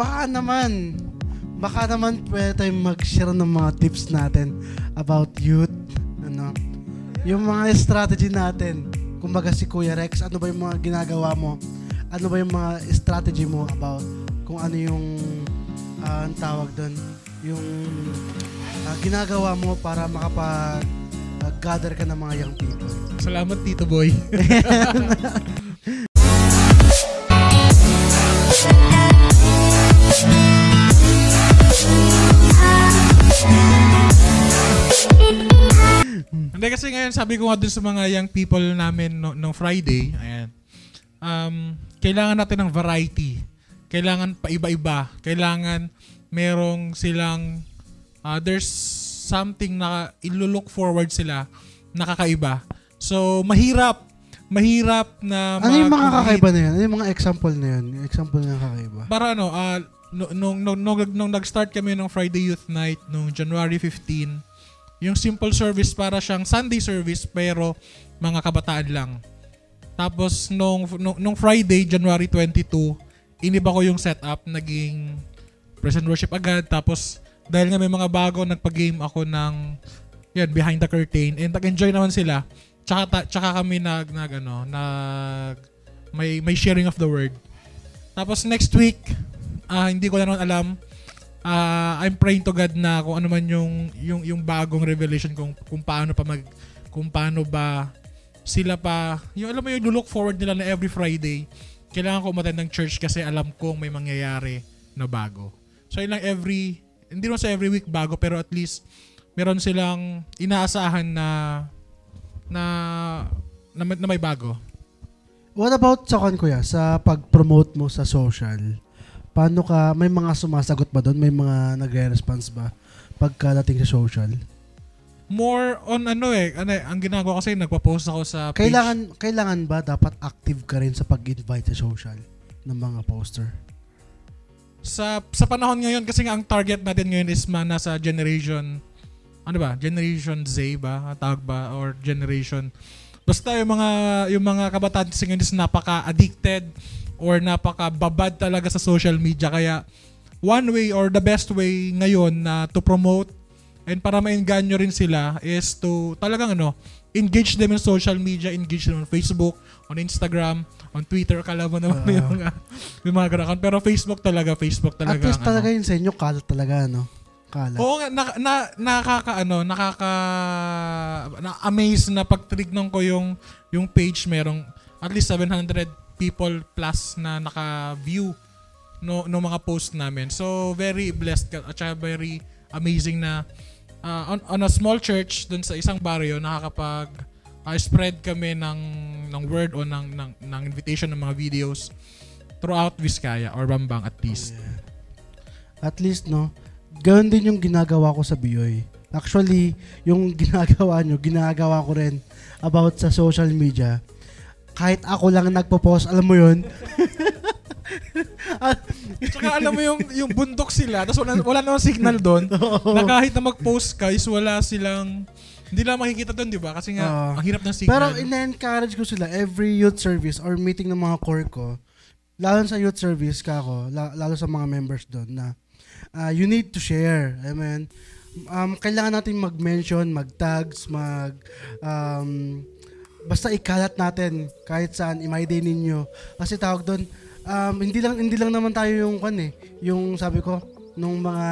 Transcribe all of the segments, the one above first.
baka naman, baka naman pwede tayong mag-share ng mga tips natin about youth, ano, yung mga strategy natin. Kumbaga si Kuya Rex, ano ba yung mga ginagawa mo? Ano ba yung mga strategy mo about kung ano yung uh, ang tawag doon, yung uh, ginagawa mo para makapag uh, gather ka ng mga young people. Salamat Tito Boy. Hindi kasi ngayon sabi ko nga dun sa mga young people namin no, nung Friday, ayan. Um, kailangan natin ng variety. Kailangan paiba-iba. Kailangan merong silang uh, there's something na ilulook forward sila nakakaiba. So mahirap mahirap na Ano yung mga kakaiba na yan? Ano yung mga example na yan? Yung example na kakaiba? Para ano, uh, nung, nung, nung, nung nag-start kami ng Friday Youth Night nung January 15, yung simple service para siyang Sunday service pero mga kabataan lang. Tapos nung, nung, nung Friday, January 22, iniba ko yung setup, naging present worship agad. Tapos dahil nga may mga bago, nagpa-game ako ng yan, behind the curtain. And nag-enjoy naman sila. Tsaka, ta, tsaka kami nag, nag, ano, nag, may, may sharing of the word. Tapos next week, uh, hindi ko na naman alam, uh, I'm praying to God na kung ano man yung, yung, yung bagong revelation kung, kung paano pa mag, kung paano ba sila pa, yung alam mo yung look forward nila na every Friday, kailangan ko umattend ng church kasi alam kong may mangyayari na bago. So yun lang every, hindi naman sa every week bago pero at least meron silang inaasahan na na na, na may bago. What about sa kan kuya sa pag-promote mo sa social? Paano ka may mga sumasagot ba doon? May mga nagre-response ba pagkadating sa social? More on ano eh, ano, eh, ang ginagawa kasi nagpa-post ako sa page. Kailangan kailangan ba dapat active ka rin sa pag-invite sa social ng mga poster? Sa sa panahon ngayon kasi nga ang target natin ngayon is man nasa generation ano ba? Generation Z ba? Tawag ba? Or generation Basta yung mga yung mga kabataan kasi ngayon is napaka-addicted or napaka-babad talaga sa social media kaya one way or the best way ngayon na to promote and para maengganyo rin sila is to talagang ano, engage them in social media, engage them on Facebook, on Instagram, on Twitter, kala mo naman uh, yung, uh, yung mga account. Pero Facebook talaga, Facebook talaga. At least talaga ano. yun sa inyo, kalat talaga, no? Kalat. Oo nga, na, na, nakaka, ano, nakaka, na-amaze na pag tinignan ko yung, yung page, merong at least 700 people plus na naka-view no, no mga post namin. So, very blessed at saka very amazing na uh, on, on a small church dun sa isang barrio nakakapag uh, spread kami ng ng word o ng, ng, ng invitation ng mga videos throughout Vizcaya or Bambang at least. Oh, yeah. At least, no? Ganon din yung ginagawa ko sa Biyoy. Actually, yung ginagawa nyo, ginagawa ko rin about sa social media. Kahit ako lang nagpo-post, alam mo yun? Tsaka alam mo yung, yung bundok sila, tapos wala, wala namang signal doon, na kahit na mag-post ka, is wala silang, hindi lang makikita doon, di ba? Kasi nga, uh, ang hirap ng signal. Pero ina-encourage ko sila, every youth service or meeting ng mga core ko, lalo sa youth service ka ako, lalo sa mga members doon, na uh, you need to share. I mean, um, kailangan natin mag-mention, mag-tags, mag, um, basta ikalat natin kahit saan, i-my-day ninyo. Kasi tawag doon, um, hindi lang hindi lang naman tayo yung kan eh, yung sabi ko nung mga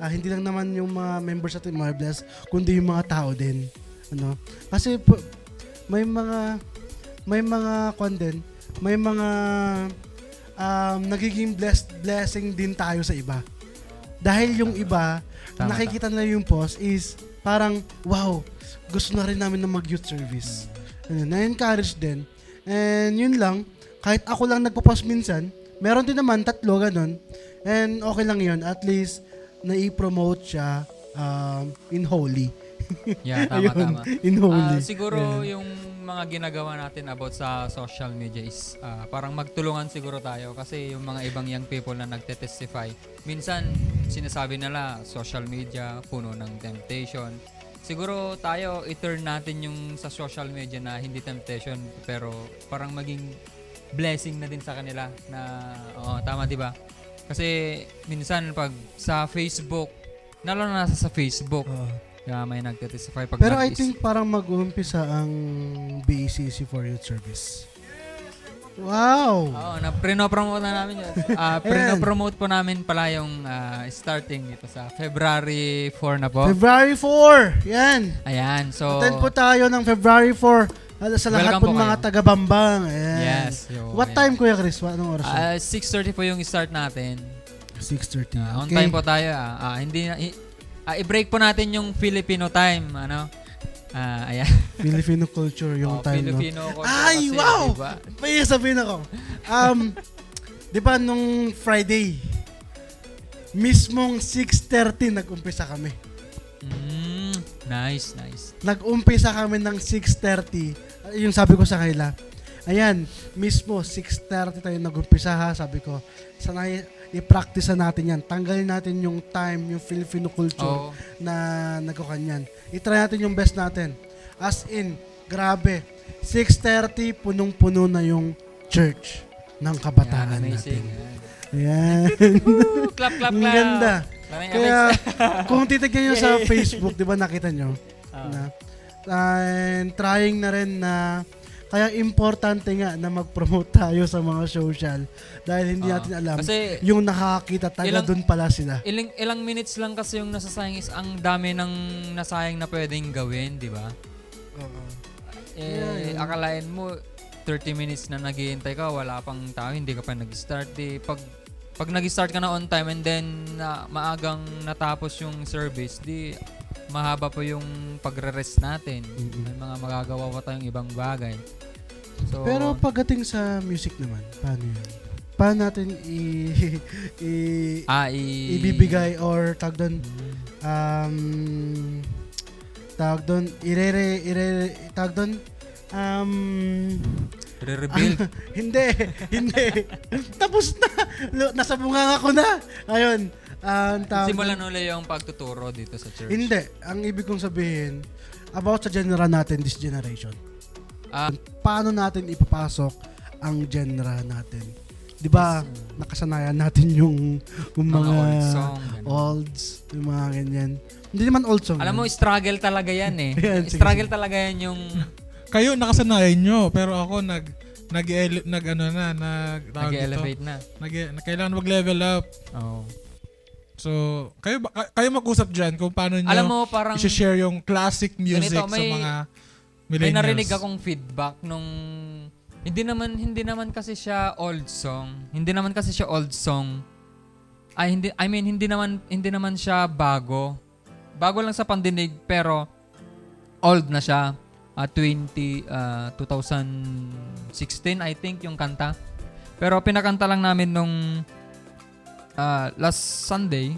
uh, hindi lang naman yung mga members natin mga bless, kundi yung mga tao din. Ano? Kasi po, may mga may mga kwan din, may mga um, nagiging blessed blessing din tayo sa iba. Dahil yung iba, tama, nakikita nila yung post is parang, wow, gusto na rin namin na mag-youth service. Mm. Na-encourage din. And yun lang, kahit ako lang nagpo-post minsan, meron din naman tatlo ganun. And okay lang yun. At least, na-promote siya um, in holy. yeah, tama, Ayun, tama. In holy. Uh, siguro yeah. yung mga ginagawa natin about sa social media is uh, parang magtulungan siguro tayo kasi yung mga ibang young people na nagte-testify, minsan sinasabi nila social media puno ng temptation. Siguro tayo i-turn natin yung sa social media na hindi temptation pero parang maging blessing na din sa kanila na oh, tama 'di ba? Kasi minsan pag sa Facebook, lalo na sa Facebook, Oo. Kaya may nagtestify pag Pero I nag-is- think parang mag-uumpisa ang BACC for Youth Service. Wow! Oo, na prino-promote na namin yun. Ah, prino-promote po namin pala yung ah, starting dito sa February 4 na po. February 4! Yan! Ayan, so... Attend po tayo ng February 4 ah, sa lahat Welcome po po mga kayo. taga-Bambang. Ayan. Yes. yo, What ayan. time, Kuya Chris? Anong oras? yun? Ah, 6.30 po yung start natin. 6.30. Ah, on okay. time po tayo. Ah, Ah, hindi na, ah, i-break po natin yung Filipino time. Ano? Ah, ayan. Filipino culture yung Oh, time, no? Filipino culture Ay, kasi, wow! diba? May sabihin ako. Um, di ba nung Friday, mismong 6.30 nag-umpisa kami. Mm, nice, nice. Nag-umpisa kami ng 6.30. Yung sabi ko sa kanila, ayan, mismo 6.30 tayo nag-umpisa ha. Sabi ko, sana i- i-practice na natin yan. Tanggalin natin yung time, yung Filipino culture Oh, na nagkukanyan. I-try natin yung best natin. As in, grabe. 6.30, punong-puno na yung church ng kabataan natin. Ayan. Woo, clap, clap, Ang clap. ganda. Maraming Kaya, amazing. kung titignan nyo sa Facebook, di ba nakita nyo? Ah. Na, and trying na rin na kaya importante nga na mag-promote tayo sa mga social dahil hindi Ah. natin alam Kasi yung nakakakita taga doon pala sila. ilang, ilang minutes lang kasi yung nasasayang is ang dami ng nasayang na pwedeng gawin, di ba? Eh, Yeah, yeah. akalain mo 30 minutes na naghihintay ka, wala pang tao, hindi ka pa nag-start. Di, pag, pag nag-start ka na on time and then na, maagang natapos yung service, di mahaba po yung pagre-rest natin. Mm-mm. May mga magagawa pa tayong ibang bagay. So, Pero pagdating sa music naman, paano yun? Paano natin i, i, ah, i- ibibigay or tag doon Mm. um tag doon irere irere tag doon um Re-rebuild. hindi hindi tapos na nasa bunganga ko na ayun tawag Simulan ulit yung pagtuturo dito sa church. hindi ang ibig kong sabihin about sa genre natin this generation Ah, paano natin ipapasok ang genre natin di ba nakasanayan natin yung, yung mga mga, old song. ganun. olds yung mga ganyan hindi naman old song Alam mo, yan. struggle talaga yan eh. Yan, sige, struggle talaga yan yung Kayo nakasanayan nyo, pero ako nag nag nag ano na, nag nag-elevate na. nag, kailangan mag-level up. Oh. So, kayo ba, ka- kayo mag-usap diyan kung paano nyo Alam mo, parang i-share yung classic music Ganito, sa may- mga may millennials. narinig akong feedback nung hindi naman hindi naman kasi siya old song. Hindi naman kasi siya old song. Ay hindi I mean hindi naman hindi naman siya bago. Bago lang sa pandinig pero old na siya. Ah, 20 ah, 2016 I think yung kanta. Pero pinakanta lang namin nung ah, last Sunday.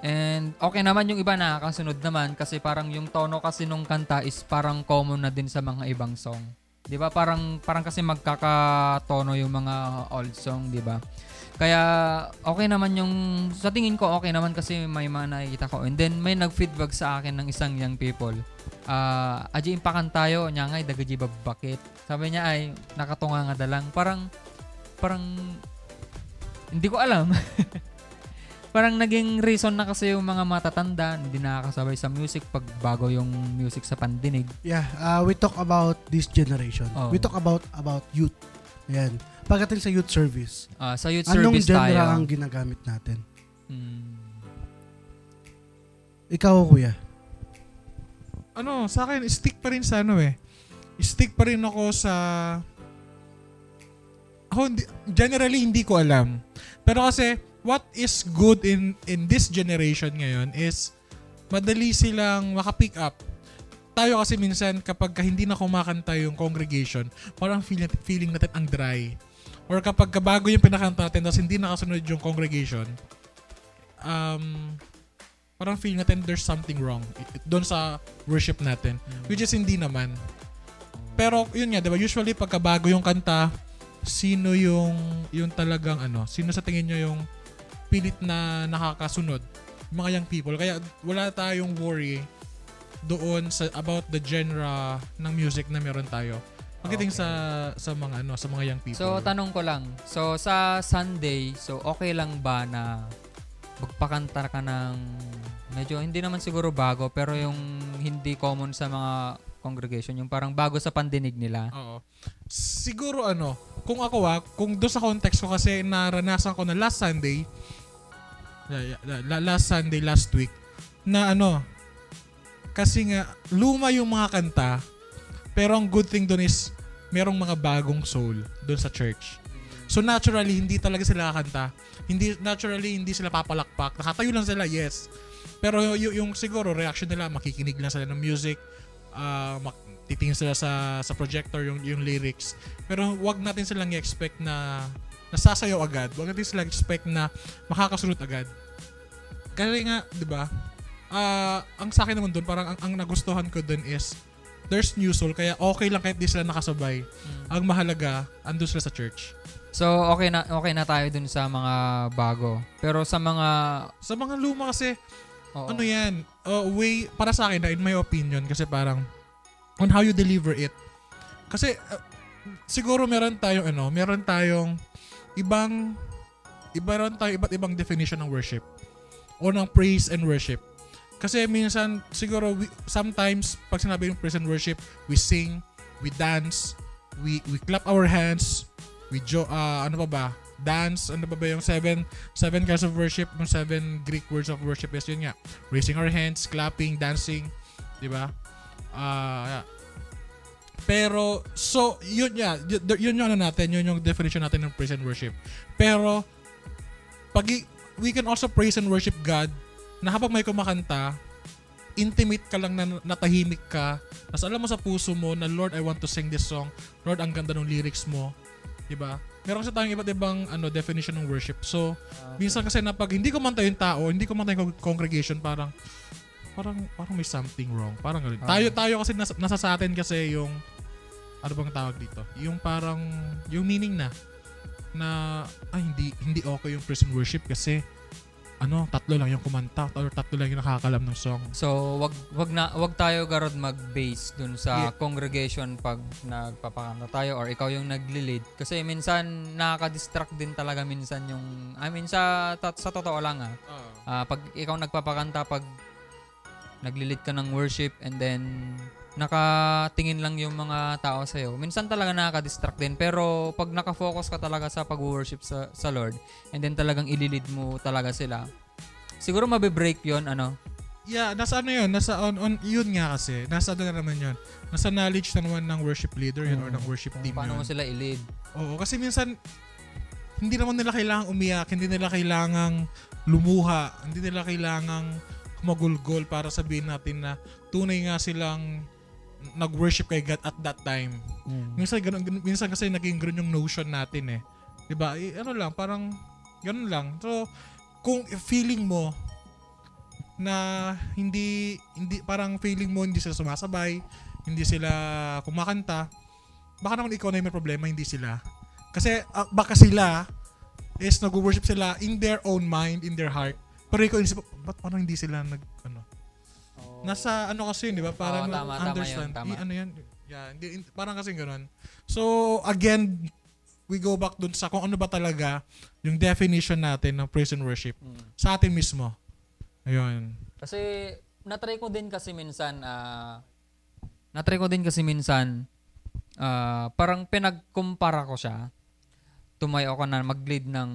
And okay naman yung iba nakakasunod naman kasi parang yung tono kasi nung kanta is parang common na din sa mga ibang song. 'Di ba? Parang parang kasi magkakatono yung mga old song, 'di ba? Kaya okay naman yung sa tingin ko okay naman kasi may mga nakikita ko. And then may nag-feedback sa akin ng isang young people. Ah, aji impakan tayo nya nga dagaji babakit. Sabi niya ay nakatunga nga dalang. Parang parang hindi ko alam. parang naging reason na kasi yung mga matatanda hindi nakakasabay sa music pag bago yung music sa pandinig. Yeah, uh, we talk about this generation. Oh. We talk about about youth. Ayan. Pagdating sa youth service, Ah, sa youth anong service genre tayo. ang ginagamit natin? Hmm. Ikaw, kuya. ano, sa akin, stick pa rin sa ano eh. Stick pa rin ako sa... Ako, hindi, generally, hindi ko alam. Pero kasi, what is good in in this generation ngayon is madali silang makapick up. Tayo kasi minsan kapag ka hindi na kumakanta yung congregation, parang feel, feeling natin ang dry. Or kapag ka bago yung pinakanta natin tapos hindi nakasunod yung congregation, um, parang feel natin there's something wrong doon sa worship natin. Which is hindi naman. Pero yun nga, 'di ba? Usually pagka bago yung kanta, sino yung yung talagang ano, sino sa tingin nyo yung pilit na nakakasunod? Mga young people. Kaya wala tayong worry doon sa about the genre ng music na meron tayo. Pagdating Okay. sa sa mga ano, sa mga young people. So, tanong ko lang. So, sa Sunday, so okay lang ba na magpakanta ka ng medyo hindi naman siguro bago pero yung hindi common sa mga congregation, yung parang bago sa pandinig nila. Oo. Siguro ano, kung ako ah, kung doon sa context ko kasi naranasan ko na last Sunday, la- la- la- last Sunday, last week, na ano, kasi nga, luma yung mga kanta, pero ang good thing doon is, merong mga bagong soul doon sa church. So naturally, hindi talaga sila kakanta. Hindi, naturally, hindi sila papalakpak. Nakatayo lang sila, yes. Pero y- yung siguro, reaction nila, makikinig lang sila ng music, ah mak- titingin sila sa sa projector yung yung lyrics. Pero wag natin silang i-expect na nasasayaw agad. Wag natin silang expect na makakasunod agad. Kasi nga, 'di ba? Ah, ang sa akin naman doon, parang ang, ang nagustuhan ko doon is there's new soul kaya okay lang kahit di sila nakasabay. Ang mahalaga, andun sila sa church. So, okay na okay na tayo dun sa mga bago. Pero sa mga Sa mga luma kasi, oo, ano yan, uh, way, para sa akin, na in my opinion, kasi parang, on how you deliver it. Kasi, uh, siguro meron tayong, ano, meron tayong ibang, iba ron tayo, iba't ibang definition ng worship. O ng praise and worship. Kasi minsan, siguro, we, sometimes, pag sinabi yung praise and worship, we sing, we dance, we we clap our hands, we jo ah, ano pa ba? Dance, ano pa ba yung seven seven kinds of worship, yung seven Greek words of worship is yun nga. Raising our hands, clapping, dancing, di ba? Ah, yeah. Pero, so, yun yeah, y- yun yung ano natin, yun yung definition natin ng praise and worship. Pero, pag we can also praise and worship God na habang may kumakanta, intimate ka lang na natahimik ka, tas alam mo sa puso mo na Lord, I want to sing this song. Lord, ang ganda ng lyrics mo. 'Di ba? Meron kasi tayong iba't ibang ano definition ng worship. So, minsan kasi na pag hindi kumanta yung tao, hindi kumanta yung congregation, parang parang parang may something wrong. Parang ganun. Ah. Tayo tayo kasi nasa, nasa sa atin kasi yung ano bang tawag dito? Yung parang yung meaning na na ay hindi hindi okay yung praise and worship kasi ano, tatlo lang yung kumanta or tatlo lang yung nakakalam ng song. So, wag wag na wag tayo garod mag-base dun sa Yeah. congregation pag nagpapakanta tayo or ikaw yung nagli-lead kasi minsan nakaka-distract din talaga minsan yung I mean sa ta- sa totoo lang ah. Ah, pag ikaw nagpapakanta pag nagli-lead ka ng worship and then nakatingin lang yung mga tao sa iyo. Minsan talaga nakaka-distract din pero pag naka-focus ka talaga sa pag-worship sa sa Lord and then talagang ililid mo talaga sila. Siguro mabe-break 'yon ano. Yeah, nasa ano yun, nasa on, on yun nga kasi, nasa ano na naman yun. Nasa knowledge na naman ng worship leader yun or ng worship team paano yun. mo sila i-lead. Oo, kasi minsan hindi naman nila kailangang umiyak, hindi nila kailangang lumuha, hindi nila kailangang kumagulgol para sabihin natin na tunay nga silang nag-worship kay God at that time. Minsan, ganun, minsan kasi naging ganun yung notion natin eh. 'Di ba? Eh, ano lang, parang ganun lang. So, kung feeling mo na hindi hindi parang feeling mo hindi sila sumasabay, hindi sila kumakanta, baka naman ikaw na may problema, hindi sila. Kasi ah, baka sila is nag-worship sila in their own mind, in their heart. Pero ikaw inisip, ba't parang hindi sila nag, ano? Nasa ano kasi yun, di ba? Parang Oo, tama, tama understand. yun, tama. I- ano yan? Yeah, hindi, in- parang kasi ganun. So, again, we go back dun sa kung ano ba talaga yung definition natin ng praise and worship sa atin mismo. Ayun. Kasi natry ko din kasi minsan ah natry ko din kasi minsan ah, parang pinagkumpara ko siya tumayo ako na mag-lead ng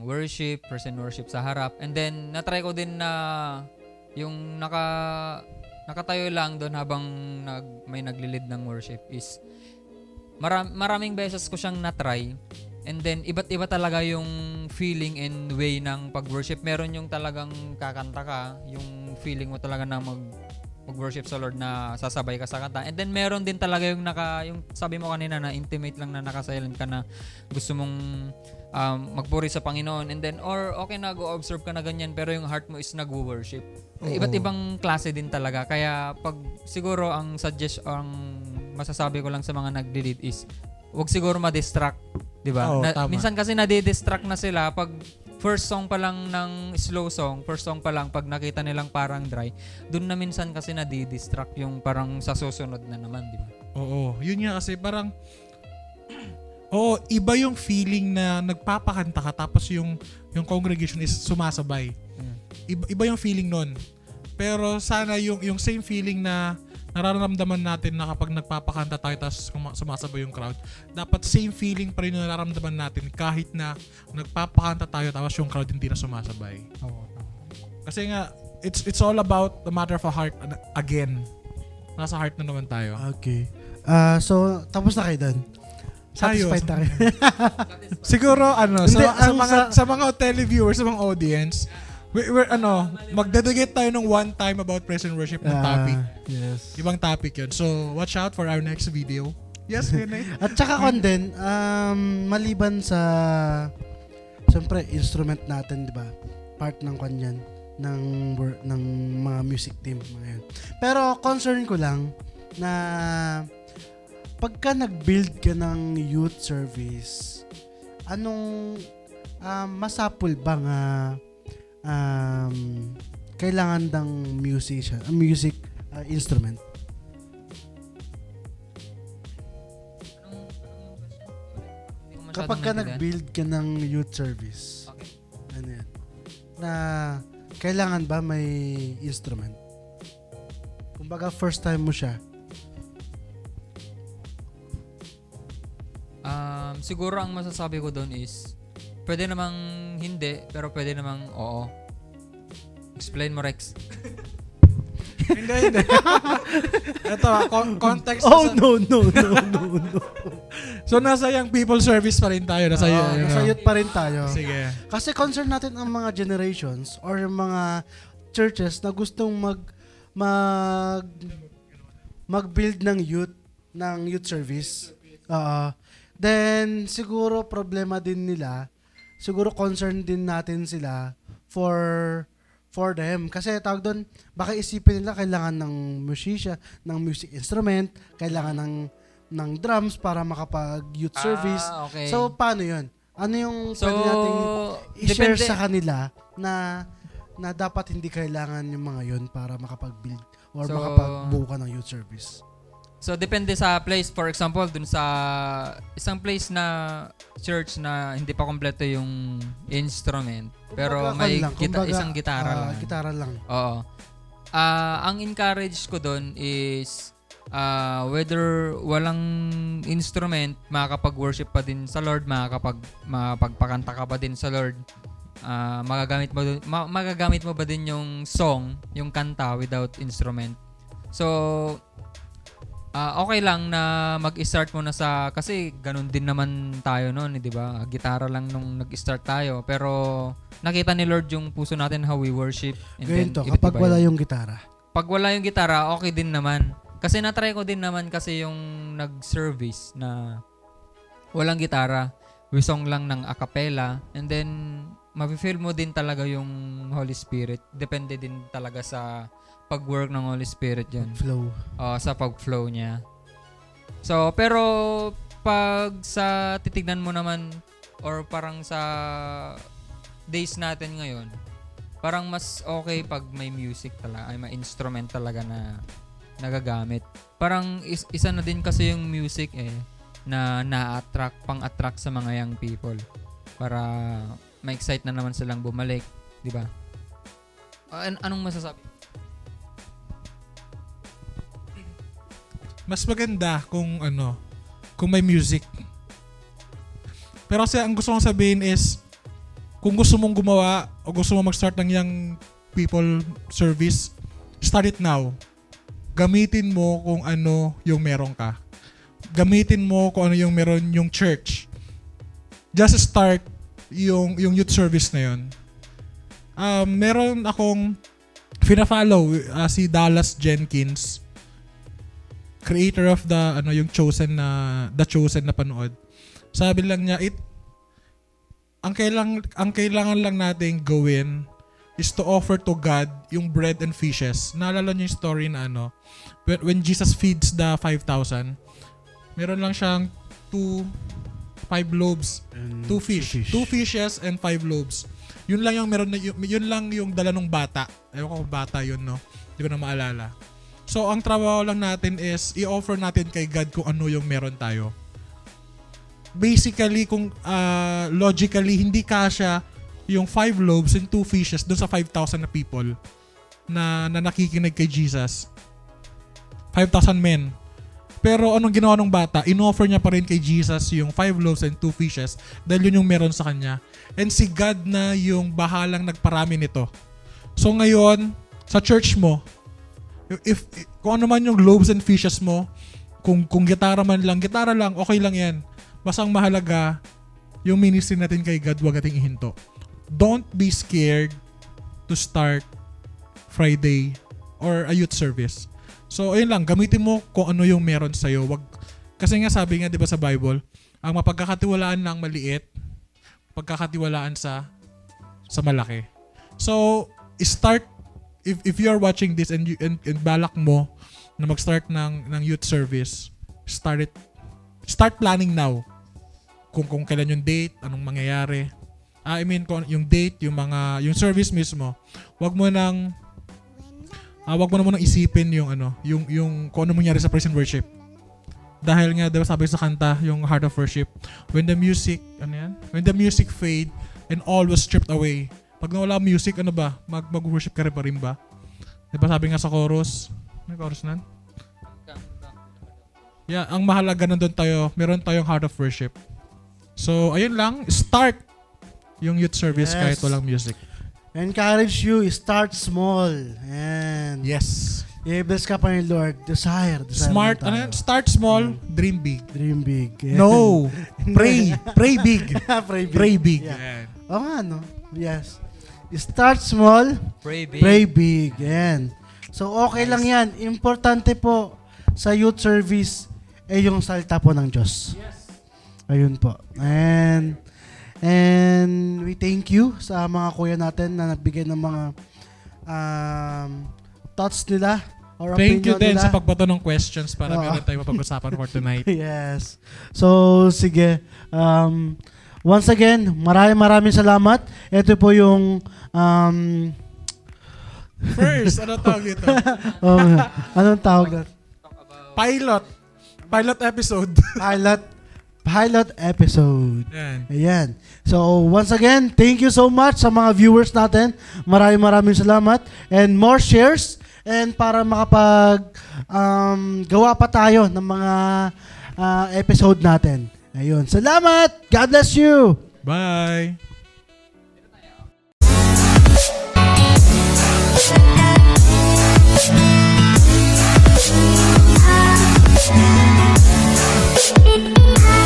worship, and worship sa harap. And then, natry ko din na yung naka, nakatayo lang doon habang nag, may nagli-lead ng worship is maram, maraming beses ko siyang natry. And then, iba't iba talaga yung feeling and way ng pag-worship. Meron yung talagang kakanta ka, yung feeling mo talaga na mag mag-worship sa Lord na sasabay ka sa kanta. And then meron din talaga yung naka yung sabi mo kanina na intimate lang na naka-silent ka na gusto mong um, magpuri sa Panginoon and then or okay na go observe ka na ganyan pero yung heart mo is nagwo-worship. Iba't ibang klase din talaga. Kaya pag siguro ang suggest ang masasabi ko lang sa mga nagdi-lead is wag siguro ma-distract, 'di ba? Oo, Na- tama. minsan kasi nadi-distract na sila pag first song pa lang ng slow song, first song pa lang pag nakita nilang parang dry, dun na minsan kasi nadi-distract yung parang sa susunod na naman, 'di ba? Oo, yun nga kasi parang Oo, iba yung feeling na nagpapakanta ka tapos yung yung congregation is sumasabay. Mm. Iba, iba yung feeling nun. Pero sana yung yung same feeling na nararamdaman natin na kapag nagpapakanta tayo tapos suma- sumasabay yung crowd, dapat same feeling pa rin yung nararamdaman natin kahit na nagpapakanta tayo tapos yung crowd hindi na sumasabay. Oo. Kasi nga, it's it's all about the matter of a heart uh, again. Nasa heart na naman tayo. Okay. Ah, so, tapos na kayo doon? Satisfied Tayo. na kayo? Siguro ano sa, sa mga sa- sa mga televiewers, sa mga audience, we, we're ano, magdedicate tayo ng one time about praise and worship ng Ah, topic. yes. Ibang topic 'yun. So, watch out for our next video. Yes, Renee. At saka kon din, um, maliban sa siyempre instrument natin, 'di ba? Part ng kanyan ng wor- ng mga music team mga yun. Pero concern ko lang na pagka nag-build ka ng youth service, anong um, masapul ba nga um, kailangan ng musician, uh, music uh, instrument? Kapag ka nag-build ka ng youth service, Okay. ano yan, na kailangan ba may instrument? Kumbaga first time mo siya. Um, siguro ang masasabi ko doon is, pwede namang hindi, pero pwede namang oo. Explain mo, Rex. hindi, hindi. Ito, con- context. Oh nasa- no no no no no. So, nasa young people service pa rin tayo. Nasa, Oo, yun, nasa youth pa rin tayo. Sige. Kasi concern natin ang mga generations or yung mga churches na gustong mag mag mag-build ng youth ng youth service. Oo. then siguro problema din nila. Siguro concern din natin sila for for them kasi tawag doon baka isipin nila kailangan ng musician, ng music instrument, kailangan ng ng drums para makapag youth service. Ah, okay. So paano 'yun? Ano yung So, pwede nating i-share depende- sa kanila na na dapat hindi kailangan yung mga yon para makapag-build or So- makapagbuo ka ng youth service. So depende sa place. For example, dun sa isang place na church na hindi pa kompleto yung instrument, pero Kumbaga, may lang, gita- kumbaga, isang gitara ah, lang. Gitara lang. Oo. Ah, ang encourage ko doon is ah, whether walang instrument, makakapag-worship pa din sa Lord, makakapag makapagpakanta ka pa din sa Lord. Ah, magagamit mo dun- ma- magagamit mo ba din yung song, yung kanta without instrument. So ah, okay lang na mag-start mo na sa kasi ganun din naman tayo noon, eh, 'di ba? Gitara lang nung nag-start tayo, pero nakita ni Lord yung puso natin how we worship and Ganito, then kapag wala yun. yung gitara. Pag wala yung gitara, okay din naman. Kasi na-try ko din naman kasi yung nag-service na walang gitara. We song lang ng acapella and then mafe-feel mo din talaga yung Holy Spirit. Depende din talaga sa pag-work ng Holy Spirit yun. Flow. Oo, sa pag-flow niya. So, pero pag sa titignan mo naman or parang sa days natin ngayon, parang mas okay pag may music talaga, ay may instrument talaga na nagagamit. Parang is- isa na din kasi yung music eh na na-attract, pang-attract sa mga young people para ma-excite na naman silang bumalik, di ba? An- anong masasabi? Mas maganda kung ano, kung may music. Pero kasi ang gusto kong sabihin is, kung gusto mong gumawa o gusto mong mag-start ng young people service, start it now. Gamitin mo kung ano yung meron ka. Gamitin mo kung ano yung meron yung church. Just start yung yung youth service na yun. Um, meron akong fina-follow uh, si Dallas Jenkins creator of the ano yung chosen na the chosen na panood. Sabi lang niya it ang kailang ang kailangan lang nating gawin is to offer to God yung bread and fishes. Naalala niyo yung story na ano when, when Jesus feeds the 5,000 meron lang siyang two five loaves, And two fish, two fishes and five loaves. Yun lang yung meron na yun, yun lang yung dala ng bata. Ewan ko bata yun no. Di ko na maalala. So, ang trabaho lang natin is i-offer natin kay God kung ano yung meron tayo. Basically, kung ah, logically, hindi kasya yung five loaves and two fishes doon sa 5,000 na people na, na nakikinig kay Jesus. 5,000 men. Pero anong ginawa ng bata? Inoffer niya pa rin kay Jesus yung five loaves and two fishes dahil yun yung meron sa kanya. And si God na yung bahalang nagparami nito. So ngayon, sa church mo, if, kung ano man yung loaves and fishes mo, kung, kung gitara man lang, gitara lang, okay lang yan. Basta ang mahalaga, yung ministry natin kay God, wag nating ihinto. Don't be scared to start Friday or a youth service. So, ayun lang, gamitin mo kung ano yung meron sa'yo. Wag, kasi nga sabi nga, di ba sa Bible, ang mapagkakatiwalaan ng maliit, pagkakatiwalaan sa sa malaki. So, start if if you are watching this and you and, and balak mo na mag-start ng ng youth service, start it start planning now. Kung kung kailan yung date, anong mangyayari. Ah, I mean yung date, yung mga yung service mismo. Wag mo nang ah, wag mo na munang isipin yung ano, yung yung kung ano mangyari sa praise worship. Dahil nga, diba sabi sa kanta, yung Heart of Worship, when the music, ano yan? When the music fade and all was stripped away. Pag nawala ang music, ano ba? Mag, mag-worship ka rin pa rin ba? Diba sabi nga sa chorus, may chorus nan? Yeah, ang mahalaga nandun tayo, meron tayong heart of worship. So, ayun lang, start yung youth service Yes. kahit walang music. Encourage you, start small. And Yes. i-bless ka pa ni Lord. Desire. desire Smart, ano yan? Start small, dream big. Dream big. No, pray. Pray big. Pray big. Pray big. Yeah. Yan. Oo nga, no? Yes. Start small, Pray big. pray big. Yan. So, okay lang yan. Importante po sa youth service ay yung salita po ng Diyos. Ayun po. And and we thank you sa mga kuya natin na nagbigay ng mga um, thoughts nila or Thank you din nila. sa pagbato ng questions para Oo. meron tayong mapag-usapan for tonight. yes. So, sige. Um, once again, maraming maraming salamat. Ito po yung um, First, ano tawag dito? oh, anong tawag na? Pilot. Pilot episode. Pilot pilot episode. Yan. Ayan. So, once again, thank you so much sa mga viewers natin. Maraming maraming salamat. And more shares. And para makapag um, gawa pa tayo ng mga ah, episode natin. Ayun. Salamat! God bless you! Bye.